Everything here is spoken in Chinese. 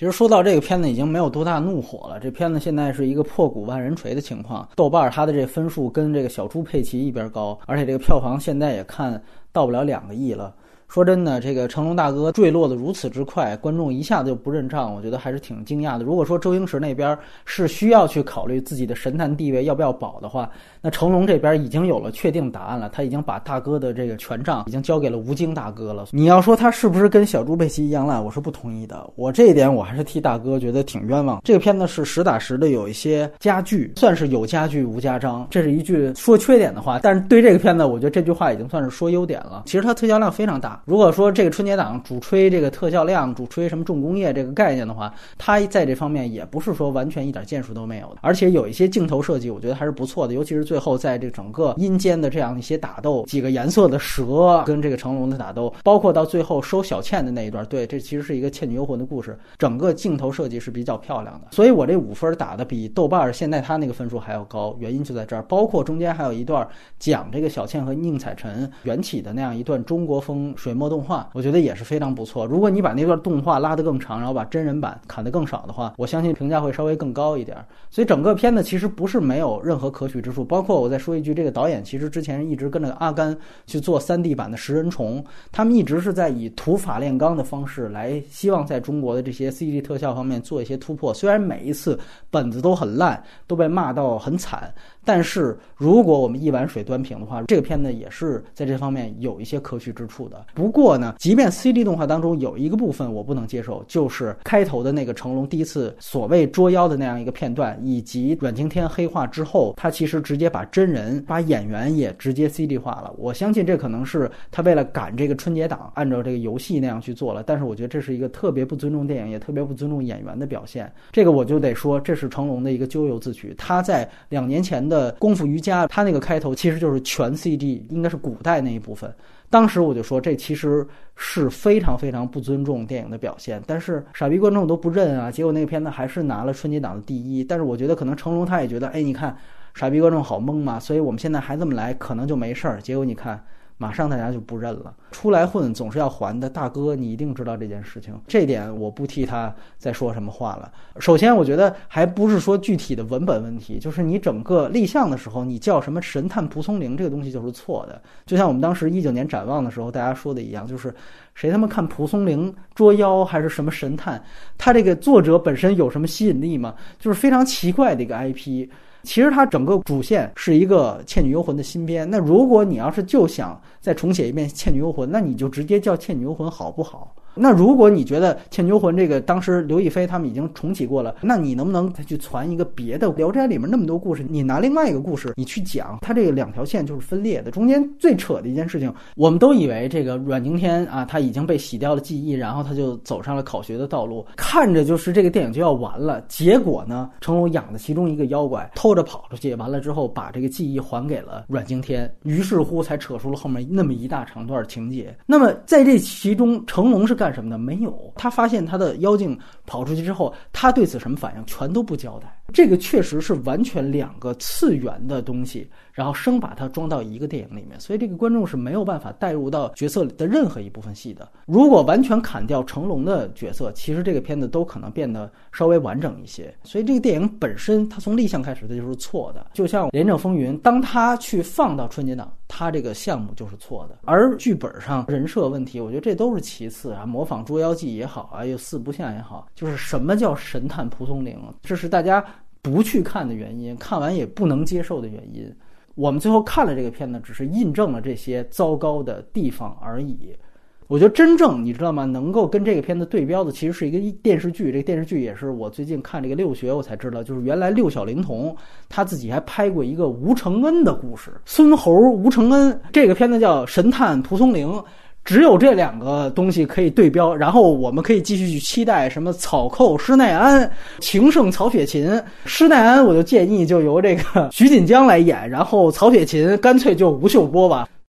其实说到这个片子，已经没有多大怒火了。这片子现在是一个破鼓万人锤的情况，豆瓣它的这分数跟这个小猪佩奇一边高，而且这个票房现在也看到不了两个亿了。说真的，这个成龙大哥坠落的如此之快，观众一下子就不认账，我觉得还是挺惊讶的。如果说周星驰那边是需要去考虑自己的神坛地位要不要保的话，那成龙这边已经有了确定答案了，他已经把大哥的这个权杖已经交给了吴京大哥了。你要说他是不是跟小猪佩奇一样烂，我是不同意的。我这一点我还是替大哥觉得挺冤枉。这个片子是实打实的有一些家具，算是有家具无家章，这是一句说缺点的话。但是对这个片子，我觉得这句话已经算是说优点了。其实它特效量非常大。如果说这个春节档主吹这个特效量，主吹什么重工业这个概念的话，它在这方面也不是说完全一点建树都没有的，而且有一些镜头设计，我觉得还是不错的。尤其是最后在这整个阴间的这样一些打斗，几个颜色的蛇跟这个成龙的打斗，包括到最后收小倩的那一段，对，这其实是一个《倩女幽魂》的故事，整个镜头设计是比较漂亮的。所以我这五分打的比豆瓣现在他那个分数还要高，原因就在这儿。包括中间还有一段讲这个小倩和宁采臣缘起的那样一段中国风水水墨动画，我觉得。觉得也是非常不错。如果你把那段动画拉得更长，然后把真人版砍得更少的话，我相信评价会稍微更高一点。所以整个片子其实不是没有任何可取之处。包括我再说一句，这个导演其实之前一直跟着阿甘去做 3D 版的食人虫，他们一直是在以土法炼钢的方式来希望在中国的这些 CG 特效方面做一些突破。虽然每一次本子都很烂，都被骂到很惨。但是，如果我们一碗水端平的话，这个片子也是在这方面有一些可取之处的。不过呢，即便 C D 动画当中有一个部分我不能接受，就是开头的那个成龙第一次所谓捉妖的那样一个片段，以及阮经天黑化之后，他其实直接把真人、把演员也直接 C D 化了。我相信这可能是他为了赶这个春节档，按照这个游戏那样去做了。但是我觉得这是一个特别不尊重电影，也特别不尊重演员的表现。这个我就得说，这是成龙的一个咎由自取。他在两年前。的功夫瑜伽，它那个开头其实就是全 CD，应该是古代那一部分。当时我就说，这其实是非常非常不尊重电影的表现。但是傻逼观众都不认啊，结果那个片子还是拿了春节档的第一。但是我觉得可能成龙他也觉得，哎，你看傻逼观众好懵嘛，所以我们现在还这么来，可能就没事儿。结果你看。马上大家就不认了，出来混总是要还的，大哥你一定知道这件事情，这点我不替他再说什么话了。首先，我觉得还不是说具体的文本问题，就是你整个立项的时候，你叫什么神探蒲松龄这个东西就是错的。就像我们当时一九年展望的时候，大家说的一样，就是谁他妈看蒲松龄捉妖还是什么神探，他这个作者本身有什么吸引力吗？就是非常奇怪的一个 IP。其实它整个主线是一个《倩女幽魂》的新编。那如果你要是就想再重写一遍《倩女幽魂》，那你就直接叫《倩女幽魂》好不好？那如果你觉得《倩女幽魂》这个当时刘亦菲他们已经重启过了，那你能不能再去传一个别的《聊斋》里面那么多故事，你拿另外一个故事你去讲？它这个两条线就是分裂的。中间最扯的一件事情，我们都以为这个阮经天啊，他已经被洗掉了记忆，然后他就走上了考学的道路，看着就是这个电影就要完了。结果呢，成龙养的其中一个妖怪偷着跑出去，完了之后把这个记忆还给了阮经天，于是乎才扯出了后面那么一大长段情节。那么在这其中，成龙是。干什么的？没有。他发现他的妖精跑出去之后，他对此什么反应，全都不交代。这个确实是完全两个次元的东西，然后生把它装到一个电影里面，所以这个观众是没有办法带入到角色里的任何一部分戏的。如果完全砍掉成龙的角色，其实这个片子都可能变得稍微完整一些。所以这个电影本身，它从立项开始它就是错的。就像《廉政风云》，当他去放到春节档，他这个项目就是错的。而剧本上人设问题，我觉得这都是其次啊。模仿《捉妖记》也好啊，又四不像也好，就是什么叫神探蒲松龄，这是大家。不去看的原因，看完也不能接受的原因，我们最后看了这个片子，只是印证了这些糟糕的地方而已。我觉得真正你知道吗？能够跟这个片子对标的，其实是一个电视剧。这个电视剧也是我最近看这个六学，我才知道，就是原来六小龄童他自己还拍过一个吴承恩的故事，孙猴吴承恩。这个片子叫《神探蒲松龄》。只有这两个东西可以对标，然后我们可以继续去期待什么草寇施耐庵、情圣曹雪芹。施耐庵我就建议就由这个 徐锦江来演，然后曹雪芹干脆就吴秀波吧。